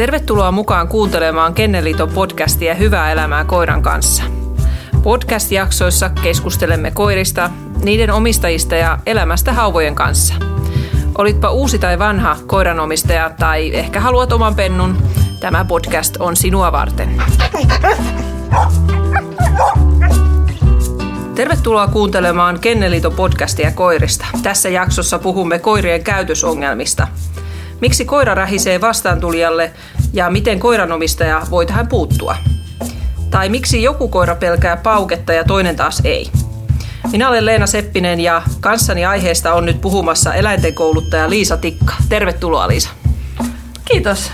Tervetuloa mukaan kuuntelemaan Kenneliiton podcastia Hyvää elämää koiran kanssa. Podcast-jaksoissa keskustelemme koirista, niiden omistajista ja elämästä hauvojen kanssa. Olitpa uusi tai vanha koiranomistaja tai ehkä haluat oman pennun, tämä podcast on sinua varten. Tervetuloa kuuntelemaan Kenneliiton podcastia koirista. Tässä jaksossa puhumme koirien käytösongelmista. Miksi koira rähisee vastaantulijalle ja miten koiranomistaja voi tähän puuttua? Tai miksi joku koira pelkää pauketta ja toinen taas ei? Minä olen Leena Seppinen ja kanssani aiheesta on nyt puhumassa eläinten kouluttaja Liisa Tikka. Tervetuloa Liisa. Kiitos.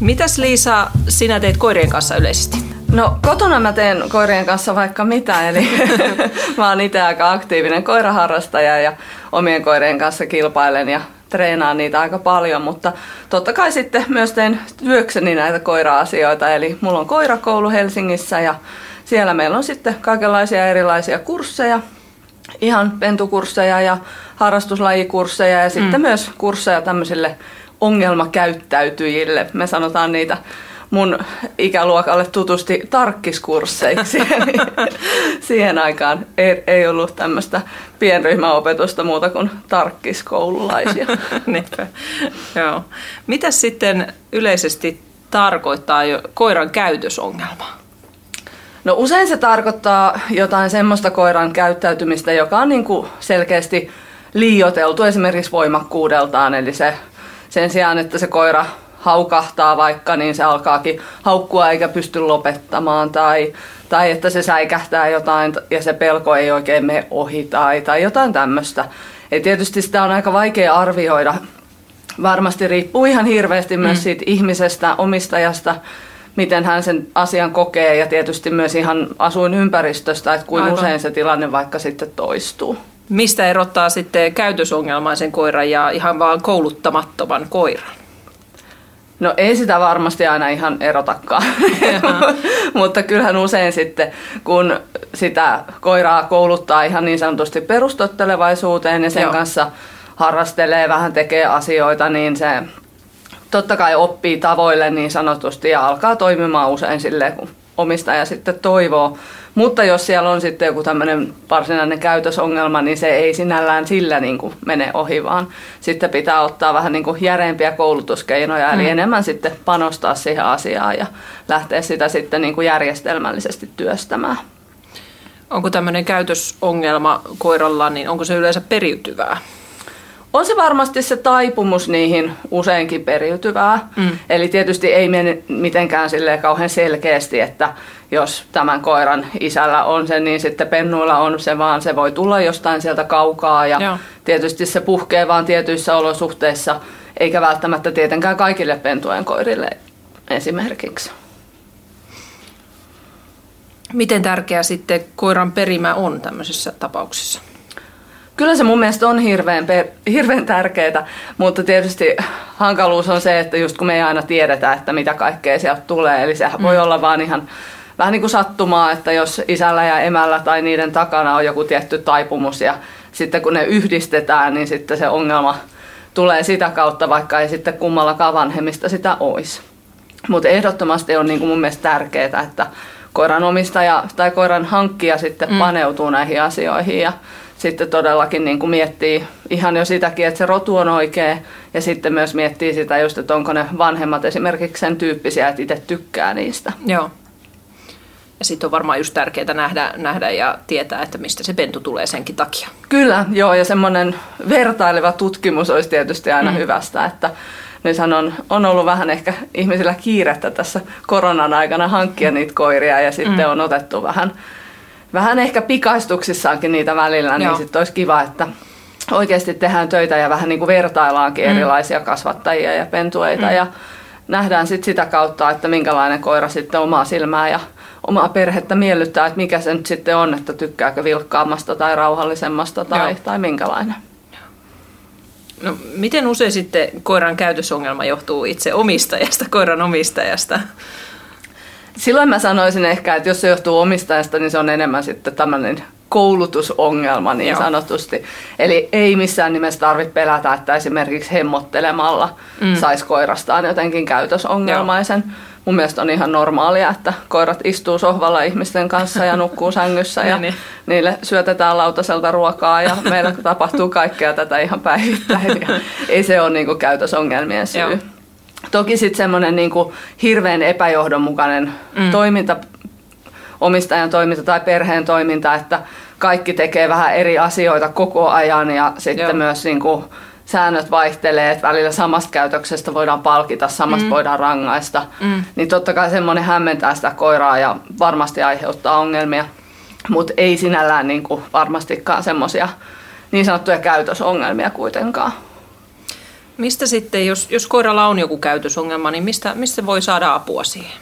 Mitäs Liisa sinä teet koirien kanssa yleisesti? No kotona mä teen koirien kanssa vaikka mitä, eli mä oon itse aika aktiivinen koiraharrastaja ja omien koirien kanssa kilpailen ja treenaan niitä aika paljon, mutta totta kai sitten myös teen työkseni näitä koira-asioita, eli mulla on koirakoulu Helsingissä ja siellä meillä on sitten kaikenlaisia erilaisia kursseja, ihan pentukursseja ja harrastuslajikursseja ja sitten mm. myös kursseja tämmöisille ongelmakäyttäytyjille. Me sanotaan niitä mun ikäluokalle tutusti tarkkiskursseiksi. siihen aikaan ei, ei ollut tämmöistä pienryhmäopetusta muuta kuin tarkkiskoululaisia. Joo. Mitä sitten yleisesti tarkoittaa jo koiran käytösongelma? No usein se tarkoittaa jotain semmoista koiran käyttäytymistä, joka on niin kuin selkeästi liioteltu esimerkiksi voimakkuudeltaan. Eli se, sen sijaan, että se koira haukahtaa vaikka, niin se alkaakin haukkua eikä pysty lopettamaan. Tai, tai että se säikähtää jotain ja se pelko ei oikein mene ohi tai, tai jotain tämmöistä. Et tietysti sitä on aika vaikea arvioida. Varmasti riippuu ihan hirveästi mm. myös siitä ihmisestä, omistajasta, miten hän sen asian kokee ja tietysti myös ihan asuinympäristöstä, että kuinka usein se tilanne vaikka sitten toistuu. Mistä erottaa sitten käytösongelmaisen koiran ja ihan vaan kouluttamattoman koiran? No ei sitä varmasti aina ihan erotakaan, mutta kyllähän usein sitten, kun sitä koiraa kouluttaa ihan niin sanotusti perustottelevaisuuteen ja sen Joo. kanssa harrastelee, vähän tekee asioita, niin se totta kai oppii tavoille niin sanotusti ja alkaa toimimaan usein silleen, kun omistaja sitten toivoo. Mutta jos siellä on sitten joku tämmöinen varsinainen käytösongelma, niin se ei sinällään sillä niin kuin mene ohi, vaan sitten pitää ottaa vähän niin kuin järeempiä koulutuskeinoja, mm. eli enemmän sitten panostaa siihen asiaan ja lähteä sitä sitten niin kuin järjestelmällisesti työstämään. Onko tämmöinen käytösongelma koiralla, niin onko se yleensä periytyvää? On se varmasti se taipumus niihin useinkin periytyvää. Mm. Eli tietysti ei mene mitenkään sille kauhean selkeästi, että jos tämän koiran isällä on se, niin sitten pennuilla on se, vaan se voi tulla jostain sieltä kaukaa. Ja Joo. tietysti se puhkee vaan tietyissä olosuhteissa, eikä välttämättä tietenkään kaikille pentujen koirille esimerkiksi. Miten tärkeä sitten koiran perimä on tämmöisissä tapauksissa? Kyllä se mun mielestä on hirveän, hirveän tärkeää, mutta tietysti hankaluus on se, että just kun me ei aina tiedetä, että mitä kaikkea sieltä tulee, eli sehän mm. voi olla vaan ihan vähän niin kuin sattumaa, että jos isällä ja emällä tai niiden takana on joku tietty taipumus ja sitten kun ne yhdistetään, niin sitten se ongelma tulee sitä kautta, vaikka ei sitten kummallakaan vanhemmista sitä olisi. Mutta ehdottomasti on niin kuin mun mielestä tärkeää, että koiran omistaja tai koiran hankkija sitten mm. paneutuu näihin asioihin ja sitten todellakin niin kuin miettii ihan jo sitäkin, että se rotu on oikea ja sitten myös miettii sitä just, että onko ne vanhemmat esimerkiksi sen tyyppisiä, että itse tykkää niistä. Joo. Ja sitten on varmaan just tärkeää nähdä, nähdä ja tietää, että mistä se pentu tulee senkin takia. Kyllä, joo, ja semmoinen vertaileva tutkimus olisi tietysti aina mm. hyvästä, että nythän on, on ollut vähän ehkä ihmisillä kiirettä tässä koronan aikana hankkia mm. niitä koiria ja sitten mm. on otettu vähän vähän ehkä pikaistuksissaankin niitä välillä, niin sitten olisi kiva, että oikeasti tehdään töitä ja vähän niin kuin vertaillaankin mm. erilaisia kasvattajia ja pentueita mm. ja nähdään sitten sitä kautta, että minkälainen koira sitten omaa silmää ja omaa perhettä miellyttää, että mikä se nyt sitten on, että tykkääkö vilkkaammasta tai rauhallisemmasta tai, tai minkälainen. No, miten usein sitten koiran käytösongelma johtuu itse omistajasta, koiran omistajasta? Silloin mä sanoisin ehkä, että jos se johtuu omistajasta, niin se on enemmän sitten tämmöinen koulutusongelma niin Joo. sanotusti. Eli ei missään nimessä tarvitse pelätä, että esimerkiksi hemmottelemalla mm. saisi koirastaan jotenkin käytösongelmaisen. Mun mielestä on ihan normaalia, että koirat istuu sohvalla ihmisten kanssa ja nukkuu sängyssä ja Niin, niille syötetään lautaselta ruokaa ja meillä tapahtuu kaikkea tätä ihan päivittäin. Ja ei se ole niinku käytösongelmien syy. Joo. Toki sitten semmoinen niinku hirveän epäjohdonmukainen mm. toiminta, omistajan toiminta tai perheen toiminta, että kaikki tekee vähän eri asioita koko ajan ja sitten Joo. myös niinku säännöt vaihtelee, että välillä samasta käytöksestä voidaan palkita, samasta mm. voidaan rangaista. Mm. Niin totta kai semmoinen hämmentää sitä koiraa ja varmasti aiheuttaa ongelmia, mutta ei sinällään niinku varmastikaan semmoisia niin sanottuja käytösongelmia kuitenkaan. Mistä sitten, jos, jos koiralla on joku käytösongelma, niin mistä, mistä voi saada apua siihen?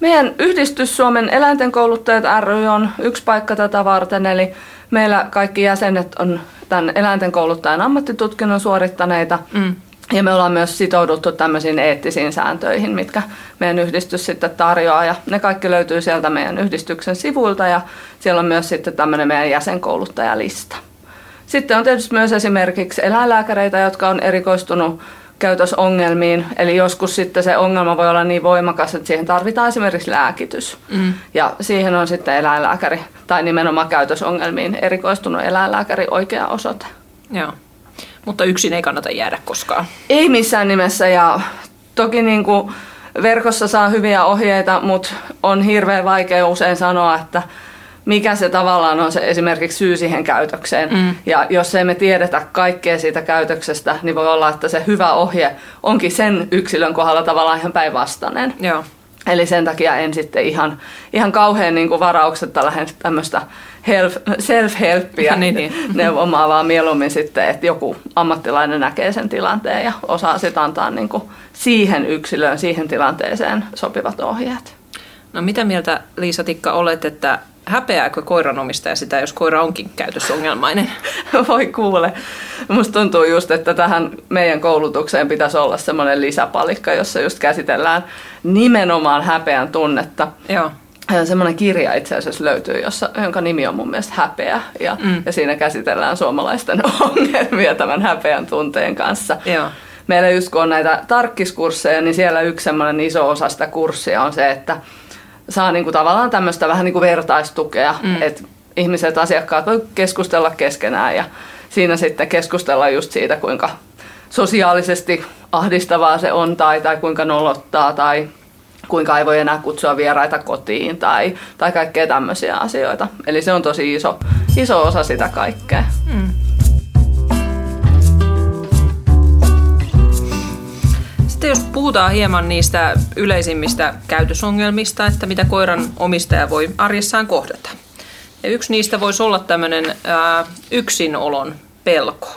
Meidän yhdistys Suomen eläintenkouluttajat ry on yksi paikka tätä varten, eli meillä kaikki jäsenet on tämän eläintenkouluttajan ammattitutkinnon suorittaneita. Mm. Ja me ollaan myös sitouduttu tämmöisiin eettisiin sääntöihin, mitkä meidän yhdistys sitten tarjoaa. Ja ne kaikki löytyy sieltä meidän yhdistyksen sivuilta ja siellä on myös sitten tämmöinen meidän jäsenkouluttajalista. Sitten on tietysti myös esimerkiksi eläinlääkäreitä, jotka on erikoistunut käytösongelmiin. Eli joskus sitten se ongelma voi olla niin voimakas, että siihen tarvitaan esimerkiksi lääkitys. Mm. Ja siihen on sitten eläinlääkäri tai nimenomaan käytösongelmiin erikoistunut eläinlääkäri oikea osoite. Joo. Mutta yksin ei kannata jäädä koskaan. Ei missään nimessä ja toki niin kuin verkossa saa hyviä ohjeita, mutta on hirveän vaikea usein sanoa, että mikä se tavallaan on se esimerkiksi syy siihen käytökseen. Mm. Ja jos ei me tiedetä kaikkea siitä käytöksestä, niin voi olla, että se hyvä ohje onkin sen yksilön kohdalla tavallaan ihan päinvastainen. Joo. Eli sen takia en sitten ihan, ihan kauhean niin kuin varauksetta lähde tämmöistä help- self-helppiä Niin, niin. neuvomaan, vaan mieluummin sitten, että joku ammattilainen näkee sen tilanteen ja osaa sitten antaa niin kuin siihen yksilöön, siihen tilanteeseen sopivat ohjeet. No mitä mieltä Liisa Tikka olet, että häpeääkö koiranomistaja sitä, jos koira onkin käytösongelmainen? Voi kuule. Musta tuntuu just, että tähän meidän koulutukseen pitäisi olla semmoinen lisäpalikka, jossa just käsitellään nimenomaan häpeän tunnetta. Joo. Ja semmoinen kirja itse asiassa löytyy, jossa, jonka nimi on mun mielestä Häpeä. Ja, mm. ja siinä käsitellään suomalaisten ongelmia tämän häpeän tunteen kanssa. Joo. Meillä just kun on näitä tarkkiskursseja, niin siellä yksi semmoinen iso osa sitä kurssia on se, että saa niinku tavallaan tämmöistä vähän niinku vertaistukea, mm. että ihmiset, asiakkaat voi keskustella keskenään ja siinä sitten keskustella just siitä, kuinka sosiaalisesti ahdistavaa se on tai, tai kuinka nolottaa tai kuinka ei voi enää kutsua vieraita kotiin tai, tai kaikkea tämmöisiä asioita. Eli se on tosi iso, iso osa sitä kaikkea. Mm. Sitten jos puhutaan hieman niistä yleisimmistä käytösongelmista, että mitä koiran omistaja voi arjessaan kohdata. Ja yksi niistä voisi olla tämmöinen ää, yksinolon pelko.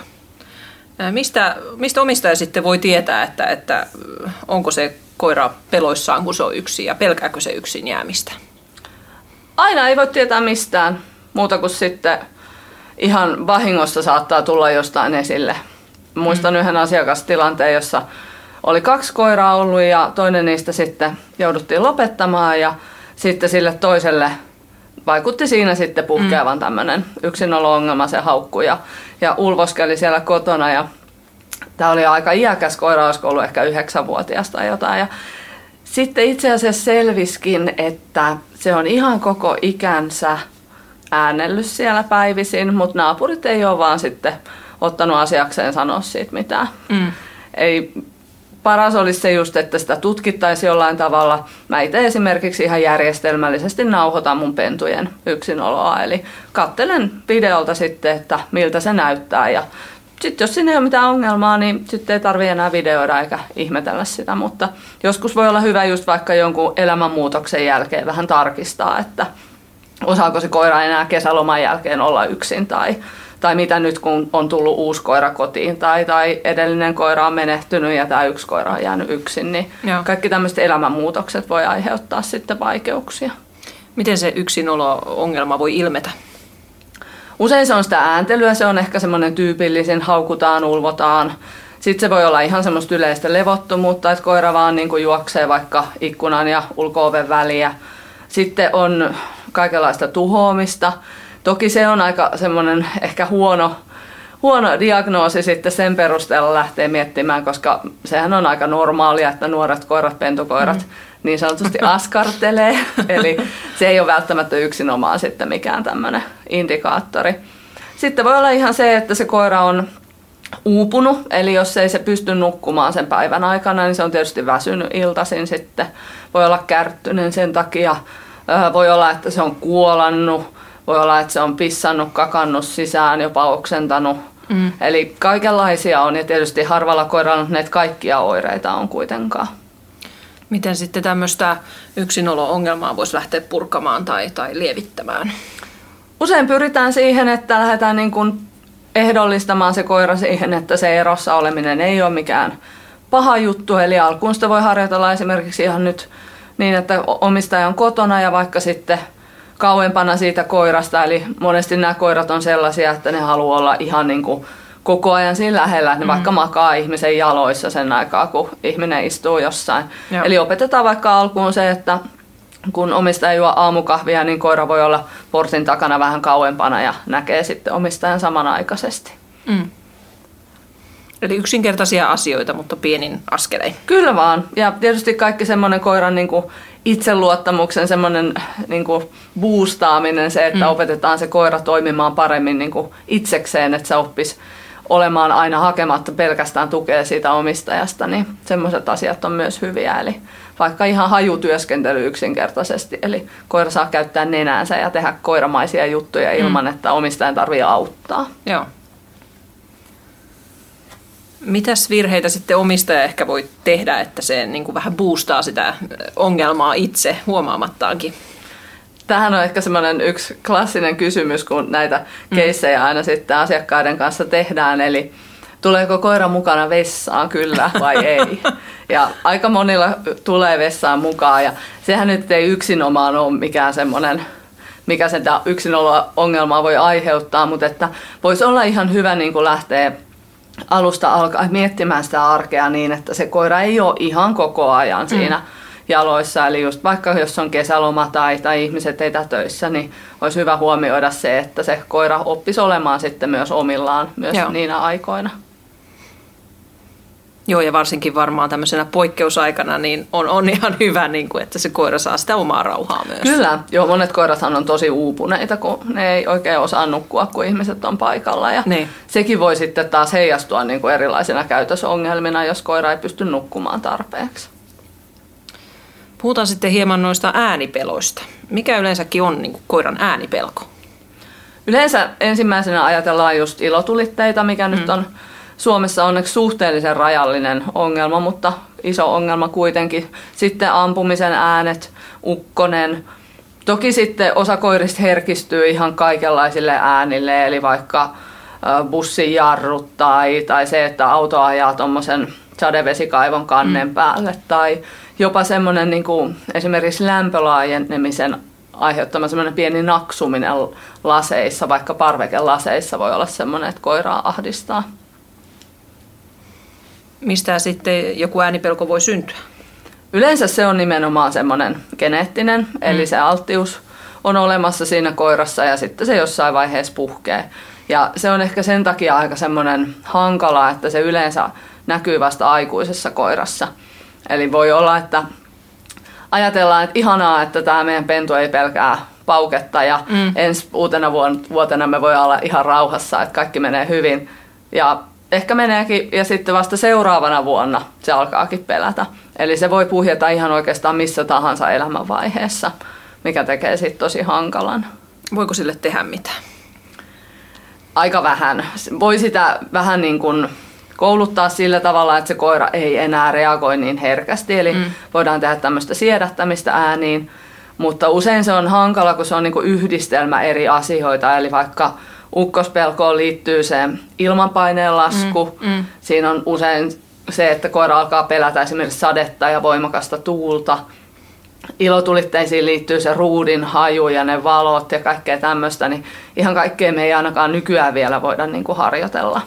Ää, mistä, mistä omistaja sitten voi tietää, että, että onko se koira peloissaan, kun se on yksin ja pelkääkö se yksin jäämistä? Aina ei voi tietää mistään muuta kuin sitten ihan vahingossa saattaa tulla jostain esille. Muistan mm. yhden asiakastilanteen, jossa oli kaksi koiraa ollut ja toinen niistä sitten jouduttiin lopettamaan ja sitten sille toiselle vaikutti siinä sitten puhkeavan mm. tämmöinen yksinolo-ongelma, se haukku ja, ja ulvoskeli siellä kotona ja tämä oli aika iäkäs koira, olisiko ollut ehkä yhdeksänvuotias tai jotain ja sitten itse asiassa selviskin, että se on ihan koko ikänsä äänellyt siellä päivisin, mutta naapurit ei ole vaan sitten ottanut asiakseen sanoa siitä mitään. Mm. Ei, paras olisi se just, että sitä tutkittaisiin jollain tavalla. Mä itse esimerkiksi ihan järjestelmällisesti nauhoitan mun pentujen yksinoloa, eli kattelen videolta sitten, että miltä se näyttää ja sitten jos siinä ei ole mitään ongelmaa, niin sitten ei tarvitse enää videoida eikä ihmetellä sitä, mutta joskus voi olla hyvä just vaikka jonkun elämänmuutoksen jälkeen vähän tarkistaa, että osaako se koira enää kesäloman jälkeen olla yksin tai, tai mitä nyt kun on tullut uusi koira kotiin tai, tai edellinen koira on menehtynyt ja tämä yksi koira on jäänyt yksin, niin Joo. kaikki tämmöiset elämänmuutokset voi aiheuttaa sitten vaikeuksia. Miten se yksinolo-ongelma voi ilmetä? Usein se on sitä ääntelyä, se on ehkä semmoinen tyypillisin, haukutaan, ulvotaan. Sitten se voi olla ihan semmoista yleistä levottomuutta, että koira vaan niin kuin juoksee vaikka ikkunan ja ulko väliä. Sitten on kaikenlaista tuhoamista. Toki se on aika semmoinen ehkä huono, huono diagnoosi sitten sen perusteella lähtee miettimään, koska sehän on aika normaalia, että nuoret koirat, pentukoirat mm. niin sanotusti askartelee. Eli se ei ole välttämättä yksinomaan sitten mikään tämmöinen indikaattori. Sitten voi olla ihan se, että se koira on uupunut, eli jos ei se pysty nukkumaan sen päivän aikana, niin se on tietysti väsynyt iltaisin sitten. Voi olla kärttyinen sen takia, voi olla, että se on kuolannut, voi olla, että se on pissannut, kakannut sisään, jopa oksentanut. Mm. Eli kaikenlaisia on ja tietysti harvalla koiralla näitä kaikkia oireita on kuitenkaan. Miten sitten tämmöistä yksinolo-ongelmaa voisi lähteä purkamaan tai, tai lievittämään? Usein pyritään siihen, että lähdetään niin kuin ehdollistamaan se koira siihen, että se erossa oleminen ei ole mikään paha juttu. Eli alkuun sitä voi harjoitella esimerkiksi ihan nyt niin, että omistaja on kotona ja vaikka sitten kauempana siitä koirasta. Eli monesti nämä koirat on sellaisia, että ne haluaa olla ihan niin kuin koko ajan siinä lähellä, että ne mm. vaikka makaa ihmisen jaloissa sen aikaa, kun ihminen istuu jossain. Joo. Eli opetetaan vaikka alkuun se, että kun omistaja juo aamukahvia, niin koira voi olla portin takana vähän kauempana ja näkee sitten omistajan samanaikaisesti. Mm. Eli yksinkertaisia asioita, mutta pienin askelein. Kyllä vaan. Ja tietysti kaikki semmoinen koiran niin kuin itseluottamuksen semmoinen niin kuin boostaaminen, se, että mm. opetetaan se koira toimimaan paremmin niin kuin itsekseen, että se oppisi olemaan aina hakematta pelkästään tukea siitä omistajasta, niin semmoiset asiat on myös hyviä. Eli vaikka ihan hajutyöskentely yksinkertaisesti, eli koira saa käyttää nenäänsä ja tehdä koiramaisia juttuja ilman, mm. että omistajan tarvitsee auttaa. Joo. Mitäs virheitä sitten omistaja ehkä voi tehdä, että se niin kuin vähän boostaa sitä ongelmaa itse huomaamattaankin? Tähän on ehkä semmoinen yksi klassinen kysymys, kun näitä mm. keissejä aina sitten asiakkaiden kanssa tehdään. Eli tuleeko koira mukana vessaan, kyllä vai ei. Ja aika monilla tulee vessaan mukaan ja sehän nyt ei yksinomaan ole mikään semmoinen mikä sen yksin ongelmaa voi aiheuttaa, mutta että voisi olla ihan hyvä niin kuin lähteä alusta alkaa miettimään sitä arkea niin, että se koira ei ole ihan koko ajan mm. siinä jaloissa. Eli just vaikka jos on kesäloma tai, tai ihmiset ei töissä, niin olisi hyvä huomioida se, että se koira oppisi olemaan sitten myös omillaan myös Joo. niinä aikoina. Joo, ja varsinkin varmaan tämmöisenä poikkeusaikana niin on, on ihan hyvä, niin kuin, että se koira saa sitä omaa rauhaa myös. Kyllä, joo, monet koirathan on tosi uupuneita, kun ne ei oikein osaa nukkua, kun ihmiset on paikalla. Ja niin. sekin voi sitten taas heijastua niin kuin erilaisina käytösongelmina, jos koira ei pysty nukkumaan tarpeeksi. Puhutaan sitten hieman noista äänipeloista. Mikä yleensäkin on niin kuin koiran äänipelko? Yleensä ensimmäisenä ajatellaan just ilotulitteita, mikä mm. nyt on Suomessa onneksi suhteellisen rajallinen ongelma, mutta iso ongelma kuitenkin. Sitten ampumisen äänet, ukkonen. Toki sitten osa koirista herkistyy ihan kaikenlaisille äänille, eli vaikka bussin jarrut tai, tai se, että auto ajaa tuommoisen sadevesikaivon kannen mm. päälle tai jopa semmoinen niin kuin esimerkiksi lämpölaajenemisen aiheuttama semmoinen pieni naksuminen laseissa, vaikka parvekelaseissa voi olla semmoinen, että koiraa ahdistaa mistä sitten joku äänipelko voi syntyä? Yleensä se on nimenomaan semmoinen geneettinen, mm. eli se alttius on olemassa siinä koirassa ja sitten se jossain vaiheessa puhkee. Ja se on ehkä sen takia aika semmoinen hankala, että se yleensä näkyy vasta aikuisessa koirassa. Eli voi olla, että ajatellaan, että ihanaa, että tämä meidän pentu ei pelkää pauketta ja mm. ensi uutena vuotena me voi olla ihan rauhassa, että kaikki menee hyvin. Ja ehkä meneekin ja sitten vasta seuraavana vuonna se alkaakin pelätä. Eli se voi puhjeta ihan oikeastaan missä tahansa elämänvaiheessa, mikä tekee sitten tosi hankalan. Voiko sille tehdä mitään? Aika vähän. Voi sitä vähän niin kuin kouluttaa sillä tavalla, että se koira ei enää reagoi niin herkästi. Eli mm. voidaan tehdä tämmöistä siedättämistä ääniin. Mutta usein se on hankala, kun se on niin kuin yhdistelmä eri asioita. Eli vaikka ukkospelkoon liittyy se ilmanpaineen lasku. Mm, mm. Siinä on usein se, että koira alkaa pelätä esimerkiksi sadetta ja voimakasta tuulta. Ilotulitteisiin liittyy se ruudin haju ja ne valot ja kaikkea tämmöistä, niin ihan kaikkea me ei ainakaan nykyään vielä voida niin kuin harjoitella.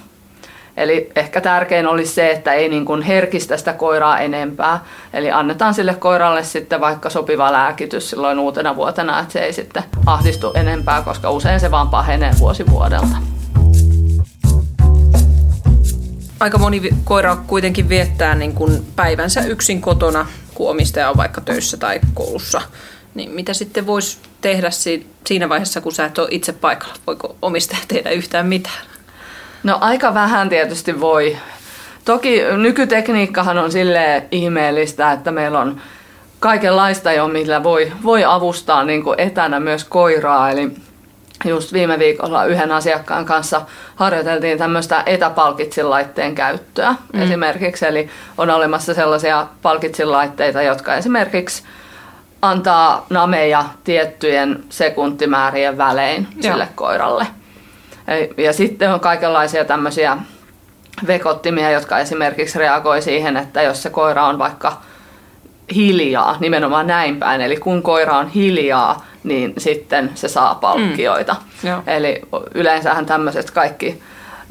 Eli ehkä tärkein olisi se, että ei niin kuin herkistä sitä koiraa enempää. Eli annetaan sille koiralle sitten vaikka sopiva lääkitys silloin uutena vuotena, että se ei sitten ahdistu enempää, koska usein se vaan pahenee vuosi vuodelta. Aika moni koira kuitenkin viettää niin kuin päivänsä yksin kotona, kun omistaja on vaikka töissä tai koulussa. Niin mitä sitten voisi tehdä siinä vaiheessa, kun sä et ole itse paikalla? Voiko omistaja tehdä yhtään mitään? No aika vähän tietysti voi. Toki nykytekniikkahan on sille ihmeellistä, että meillä on kaikenlaista jo, millä voi, voi avustaa niin kuin etänä myös koiraa. Eli just viime viikolla yhden asiakkaan kanssa harjoiteltiin tämmöistä etäpalkitsilaitteen käyttöä mm. esimerkiksi. Eli on olemassa sellaisia palkitsilaitteita, jotka esimerkiksi antaa nameja tiettyjen sekuntimäärien välein Joo. sille koiralle. Ja sitten on kaikenlaisia tämmöisiä vekottimia, jotka esimerkiksi reagoi siihen, että jos se koira on vaikka hiljaa, nimenomaan näin päin, eli kun koira on hiljaa, niin sitten se saa palkkioita. Mm. Eli yleensähän tämmöiset kaikki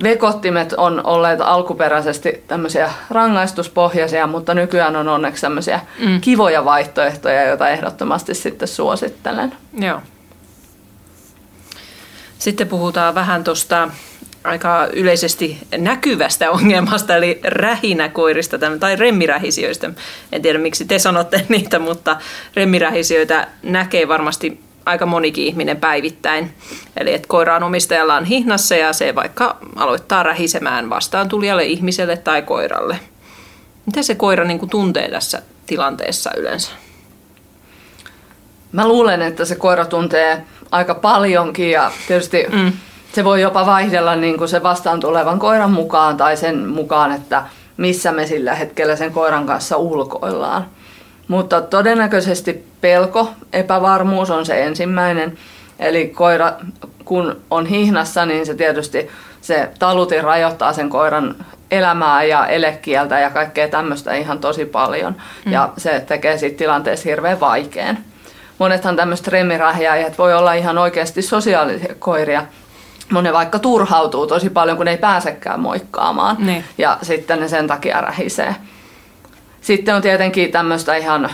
vekottimet on olleet alkuperäisesti tämmöisiä rangaistuspohjaisia, mutta nykyään on onneksi tämmöisiä mm. kivoja vaihtoehtoja, joita ehdottomasti sitten suosittelen. Joo. Sitten puhutaan vähän tuosta aika yleisesti näkyvästä ongelmasta, eli rähinäkoirista tai remmirähisijöistä. En tiedä, miksi te sanotte niitä, mutta remmirähisijöitä näkee varmasti aika monikin ihminen päivittäin. Eli että koira on omistajallaan hihnassa ja se vaikka aloittaa rähisemään vastaan tulijalle ihmiselle tai koiralle. Mitä se koira niin kuin tuntee tässä tilanteessa yleensä? Mä luulen, että se koira tuntee aika paljonkin ja tietysti mm. se voi jopa vaihdella niin kuin se vastaan tulevan koiran mukaan tai sen mukaan, että missä me sillä hetkellä sen koiran kanssa ulkoillaan. Mutta todennäköisesti pelko, epävarmuus on se ensimmäinen. Eli koira, kun on hihnassa, niin se tietysti se talutin rajoittaa sen koiran elämää ja elekieltä ja kaikkea tämmöistä ihan tosi paljon. Mm. Ja se tekee siitä tilanteessa hirveän vaikean monethan tämmöiset remmirähiäjät voi olla ihan oikeasti sosiaalisia koiria. Monen vaikka turhautuu tosi paljon, kun ei pääsekään moikkaamaan. Niin. Ja sitten ne sen takia rähisee. Sitten on tietenkin tämmöistä ihan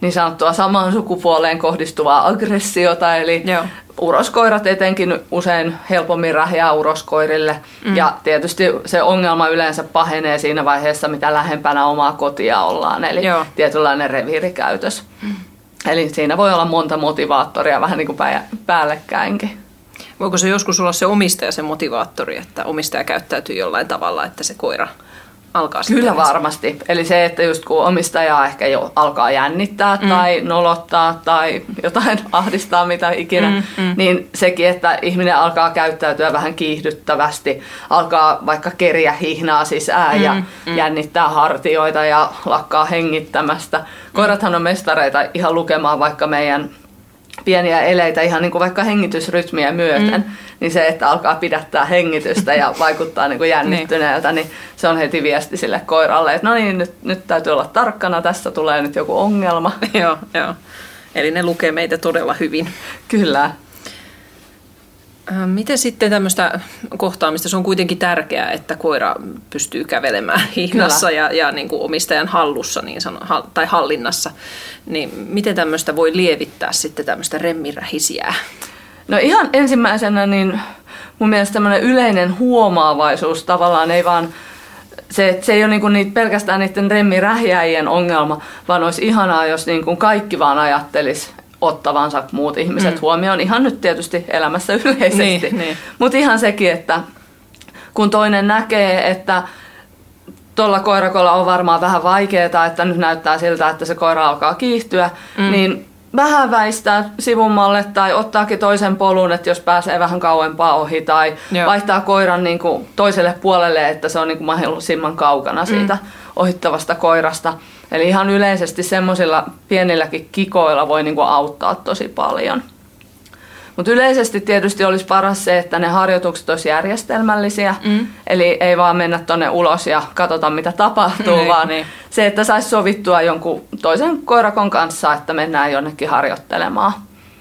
niin sanottua samaan sukupuoleen kohdistuvaa aggressiota, eli Joo. uroskoirat etenkin usein helpommin rähiää uroskoirille. Mm. Ja tietysti se ongelma yleensä pahenee siinä vaiheessa, mitä lähempänä omaa kotia ollaan, eli Joo. tietynlainen reviirikäytös. Mm. Eli siinä voi olla monta motivaattoria vähän niin kuin päällekkäinkin. Voiko se joskus olla se omistaja se motivaattori, että omistaja käyttäytyy jollain tavalla, että se koira alkaa Kyllä varmasti. Eli se, että just kun omistaja ehkä jo alkaa jännittää mm. tai nolottaa tai jotain ahdistaa mitä ikinä, mm, mm. niin sekin, että ihminen alkaa käyttäytyä vähän kiihdyttävästi, alkaa vaikka keriä hihnaa sisään mm, ja mm. jännittää hartioita ja lakkaa hengittämästä. Koirathan on mestareita ihan lukemaan vaikka meidän pieniä eleitä ihan niin kuin vaikka hengitysrytmiä myöten, mm. niin se, että alkaa pidättää hengitystä ja vaikuttaa niin kuin jännittyneeltä, niin se on heti viesti sille koiralle, että no niin, nyt, nyt täytyy olla tarkkana, tässä tulee nyt joku ongelma. joo, joo. Eli ne lukee meitä todella hyvin. Kyllä. Miten sitten tämmöistä kohtaamista, se on kuitenkin tärkeää, että koira pystyy kävelemään hihnassa ja, ja niin kuin omistajan hallussa niin sano, tai hallinnassa, niin miten tämmöistä voi lievittää sitten tämmöistä remmirähisiä? No ihan ensimmäisenä niin mun mielestä tämmöinen yleinen huomaavaisuus tavallaan ei vaan se, se ei ole niinku niitä, pelkästään niiden remmirähiäjien ongelma, vaan olisi ihanaa, jos niinku kaikki vaan ajattelisi ottavansa muut ihmiset mm. huomioon. Ihan nyt tietysti elämässä yleisesti. Niin, niin. Mutta ihan sekin, että kun toinen näkee, että tuolla koirakolla on varmaan vähän vaikeaa, että nyt näyttää siltä, että se koira alkaa kiihtyä, mm. niin vähän väistää sivummalle tai ottaakin toisen polun, että jos pääsee vähän kauempaa ohi tai Joo. vaihtaa koiran niin kuin toiselle puolelle, että se on niin kuin mahdollisimman kaukana siitä mm. Ohittavasta koirasta. Eli ihan yleisesti semmoisilla pienilläkin kikoilla voi niinku auttaa tosi paljon. Mutta yleisesti tietysti olisi paras se, että ne harjoitukset olisi järjestelmällisiä. Mm. Eli ei vaan mennä tuonne ulos ja katsota mitä tapahtuu, niin, vaan niin. se, että saisi sovittua jonkun toisen koirakon kanssa, että mennään jonnekin harjoittelemaan.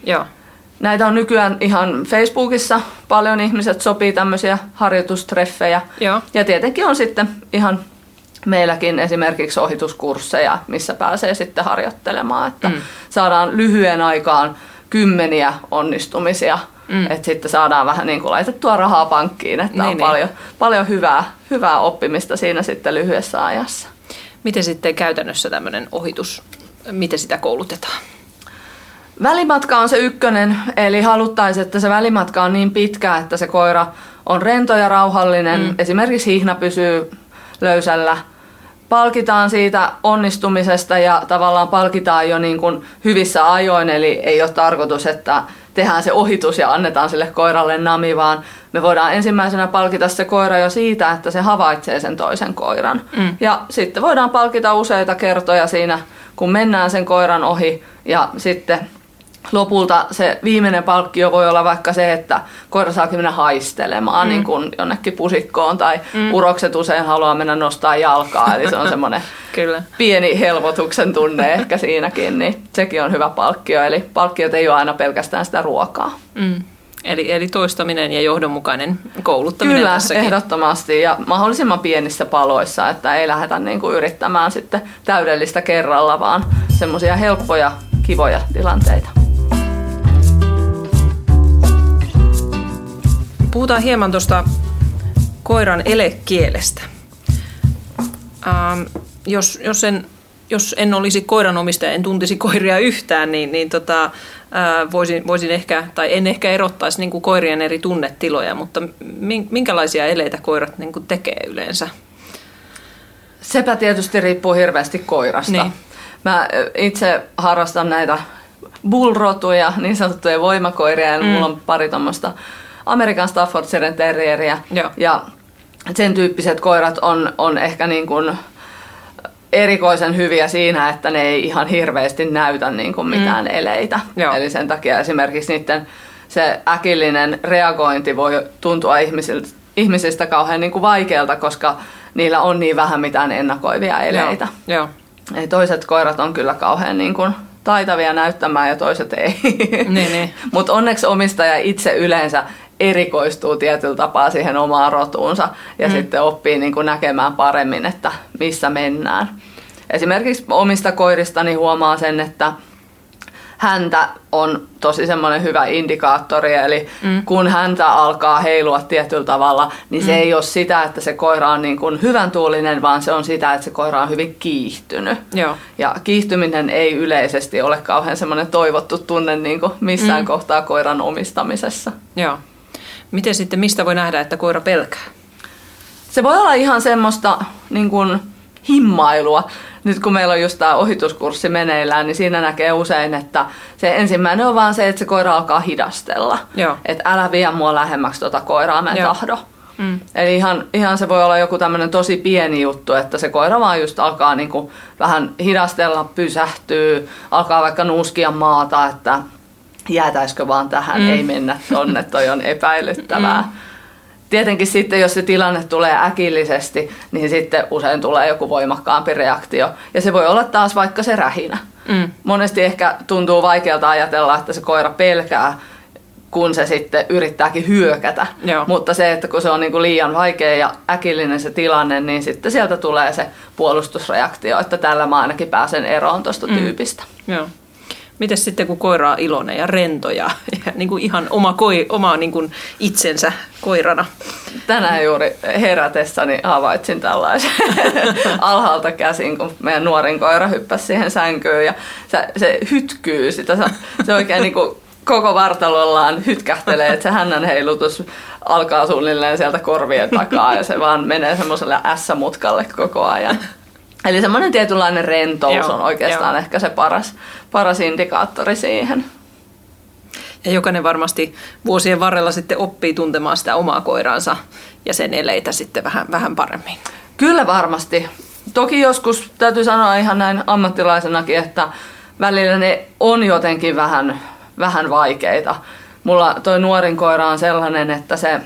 Joo. Näitä on nykyään ihan Facebookissa. Paljon ihmiset sopii tämmöisiä harjoitustreffejä. Joo. Ja tietenkin on sitten ihan meilläkin esimerkiksi ohituskursseja, missä pääsee sitten harjoittelemaan, että mm. saadaan lyhyen aikaan kymmeniä onnistumisia, mm. että sitten saadaan vähän niin kuin laitettua rahaa pankkiin, että niin, on niin. Paljon, paljon hyvää, hyvää oppimista siinä sitten lyhyessä ajassa. Miten sitten käytännössä tämmöinen ohitus, miten sitä koulutetaan? Välimatka on se ykkönen, eli haluttaisiin, että se välimatka on niin pitkä, että se koira on rento ja rauhallinen. Mm. Esimerkiksi hihna pysyy löysällä. Palkitaan siitä onnistumisesta ja tavallaan palkitaan jo niin kuin hyvissä ajoin, eli ei ole tarkoitus, että tehdään se ohitus ja annetaan sille koiralle nami, vaan me voidaan ensimmäisenä palkita se koira jo siitä, että se havaitsee sen toisen koiran. Mm. Ja sitten voidaan palkita useita kertoja siinä, kun mennään sen koiran ohi ja sitten lopulta se viimeinen palkkio voi olla vaikka se, että koira saakin mennä haistelemaan mm. niin kuin jonnekin pusikkoon tai mm. urokset usein haluaa mennä nostaa jalkaa, eli se on semmoinen Kyllä. pieni helpotuksen tunne ehkä siinäkin, niin sekin on hyvä palkkio. Eli palkkiot ei ole aina pelkästään sitä ruokaa. Mm. Eli, eli toistaminen ja johdonmukainen kouluttaminen Kyllä, tässäkin. ehdottomasti ja mahdollisimman pienissä paloissa, että ei lähdetä niin kuin yrittämään sitten täydellistä kerralla, vaan semmoisia helppoja, kivoja tilanteita. Puhutaan hieman tuosta koiran elekielestä. Ähm, jos, jos, en, jos en olisi koiranomistaja, en tuntisi koiria yhtään, niin, niin tota, äh, voisin, voisin ehkä, tai en ehkä erottaisi niin kuin koirien eri tunnetiloja, mutta minkälaisia eleitä koirat niin kuin tekee yleensä? Sepä tietysti riippuu hirveästi koirasta. Niin. Mä itse harrastan näitä bullrotuja, niin sanottuja voimakoiria, ja mm. mulla on pari tuommoista Amerikan Staffordshire Terrieriä. Joo. Ja sen tyyppiset koirat on, on ehkä niin kuin erikoisen hyviä siinä, että ne ei ihan hirveästi näytä niin kuin mitään mm. eleitä. Joo. Eli sen takia esimerkiksi niiden se äkillinen reagointi voi tuntua ihmisistä, ihmisistä kauhean niin kuin vaikealta, koska niillä on niin vähän mitään ennakoivia eleitä. Joo. Joo. Eli toiset koirat on kyllä kauhean niin kuin taitavia näyttämään ja toiset ei. Niin, niin. Mutta onneksi omistaja itse yleensä erikoistuu tietyllä tapaa siihen omaan rotuunsa ja mm. sitten oppii niin kuin näkemään paremmin, että missä mennään. Esimerkiksi omista koiristani huomaa sen, että häntä on tosi semmoinen hyvä indikaattori, eli mm. kun häntä alkaa heilua tietyllä tavalla, niin mm. se ei ole sitä, että se koira on niin kuin hyvän tuulinen, vaan se on sitä, että se koira on hyvin kiihtynyt. Joo. Ja kiihtyminen ei yleisesti ole kauhean semmoinen toivottu tunne niin kuin missään mm. kohtaa koiran omistamisessa. Joo. Miten sitten, mistä voi nähdä, että koira pelkää? Se voi olla ihan semmoista niin kuin himmailua. Nyt kun meillä on just tämä ohituskurssi meneillään, niin siinä näkee usein, että se ensimmäinen on vaan se, että se koira alkaa hidastella. Että älä vie mua lähemmäksi tuota koiraa, mä en Joo. tahdo. Mm. Eli ihan, ihan se voi olla joku tämmöinen tosi pieni juttu, että se koira vaan just alkaa niinku vähän hidastella, pysähtyy, alkaa vaikka nuuskia maata, että jäätäisikö vaan tähän, mm. ei mennä tonne, toi on epäilyttävää. Mm. Tietenkin sitten, jos se tilanne tulee äkillisesti, niin sitten usein tulee joku voimakkaampi reaktio. Ja se voi olla taas vaikka se rähinä. Mm. Monesti ehkä tuntuu vaikealta ajatella, että se koira pelkää, kun se sitten yrittääkin hyökätä. Joo. Mutta se, että kun se on niinku liian vaikea ja äkillinen se tilanne, niin sitten sieltä tulee se puolustusreaktio, että tällä mä ainakin pääsen eroon tuosta mm. tyypistä. Joo. Miten sitten, kun koira on iloinen ja rento ja, ja niin kuin ihan oma, koi, oma niin kuin itsensä koirana? Tänään juuri herätessäni havaitsin tällaisen alhaalta käsin, kun meidän nuorin koira hyppäsi siihen sänkyyn ja se, se hytkyy sitä. Se oikein niin kuin koko vartalollaan hytkähtelee, että se hännän heilutus alkaa suunnilleen sieltä korvien takaa ja se vaan menee semmoiselle S-mutkalle koko ajan. Eli semmoinen tietynlainen rentous Joo, on oikeastaan jo. ehkä se paras, paras indikaattori siihen. Ja jokainen varmasti vuosien varrella sitten oppii tuntemaan sitä omaa koiraansa ja sen eleitä sitten vähän, vähän paremmin. Kyllä varmasti. Toki joskus täytyy sanoa ihan näin ammattilaisenakin, että välillä ne on jotenkin vähän, vähän vaikeita. Mulla toi nuorin koira on sellainen, että se,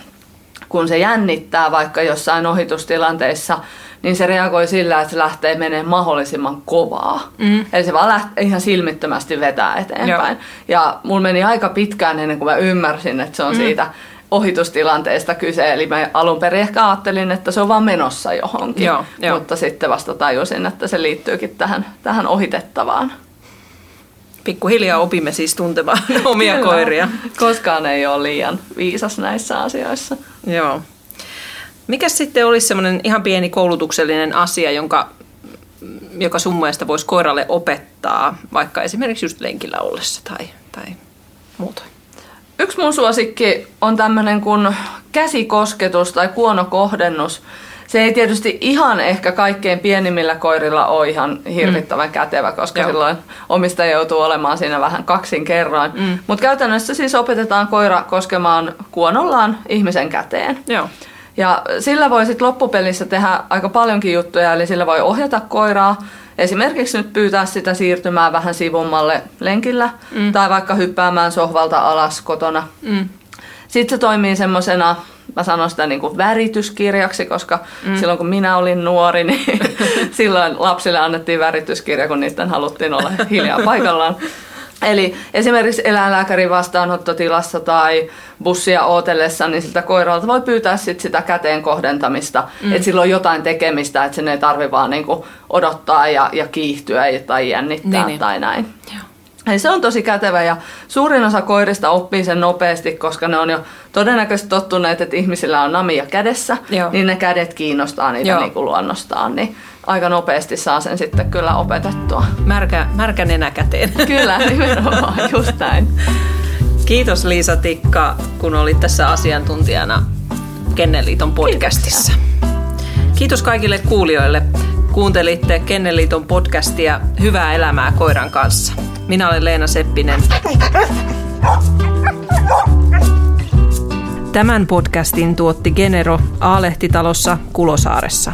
kun se jännittää vaikka jossain ohitustilanteissa, niin se reagoi sillä, että se lähtee menemään mahdollisimman kovaa. Mm. Eli se vaan lähtee ihan silmittömästi vetää eteenpäin. Joo. Ja mulla meni aika pitkään ennen kuin mä ymmärsin, että se on mm. siitä ohitustilanteesta kyse. Eli mä alun perin ehkä ajattelin, että se on vaan menossa johonkin. Joo, jo. Mutta sitten vasta tajusin, että se liittyykin tähän, tähän ohitettavaan. Pikkuhiljaa opimme siis tuntemaan omia Kyllä. koiria. Koskaan ei ole liian viisas näissä asioissa. Joo. Mikä sitten olisi semmoinen ihan pieni koulutuksellinen asia, jonka, joka sun mielestä voisi koiralle opettaa, vaikka esimerkiksi just lenkillä ollessa tai, tai muuta? Yksi mun suosikki on tämmöinen kuin käsikosketus tai kuonokohdennus. Se ei tietysti ihan ehkä kaikkein pienimmillä koirilla ole ihan hirvittävän mm. kätevä, koska Joo. silloin omistaja joutuu olemaan siinä vähän kaksin kerran. Mm. Mutta käytännössä siis opetetaan koira koskemaan kuonollaan ihmisen käteen. Joo. Ja sillä voi sitten loppupelissä tehdä aika paljonkin juttuja, eli sillä voi ohjata koiraa, esimerkiksi nyt pyytää sitä siirtymään vähän sivummalle lenkillä mm. tai vaikka hyppäämään sohvalta alas kotona. Mm. Sitten se toimii semmoisena, mä sanon sitä niin kuin värityskirjaksi, koska mm. silloin kun minä olin nuori, niin silloin lapsille annettiin värityskirja, kun niiden haluttiin olla hiljaa paikallaan. Eli esimerkiksi eläinlääkärin vastaanottotilassa tai bussia ootellessa, niin siltä koiralta voi pyytää sit sitä käteen kohdentamista, mm. että sillä on jotain tekemistä, että sen ei tarvi vaan niinku odottaa ja, ja kiihtyä tai jännittää niin, niin. tai näin. Joo. Eli se on tosi kätevä ja suurin osa koirista oppii sen nopeasti, koska ne on jo todennäköisesti tottuneet, että ihmisillä on namia kädessä, Joo. niin ne kädet kiinnostaa niitä niin kuin luonnostaan. Niin aika nopeasti saa sen sitten kyllä opetettua. Märkä, märkä nenä käteen. Kyllä, nimenomaan, just näin. Kiitos Liisa Tikka, kun olit tässä asiantuntijana Kenneliiton podcastissa. Kiitos, Kiitos kaikille kuulijoille. Kuuntelitte Kenneliiton podcastia Hyvää elämää koiran kanssa. Minä olen Leena Seppinen. Tämän podcastin tuotti Genero Aalehtitalossa Kulosaaressa.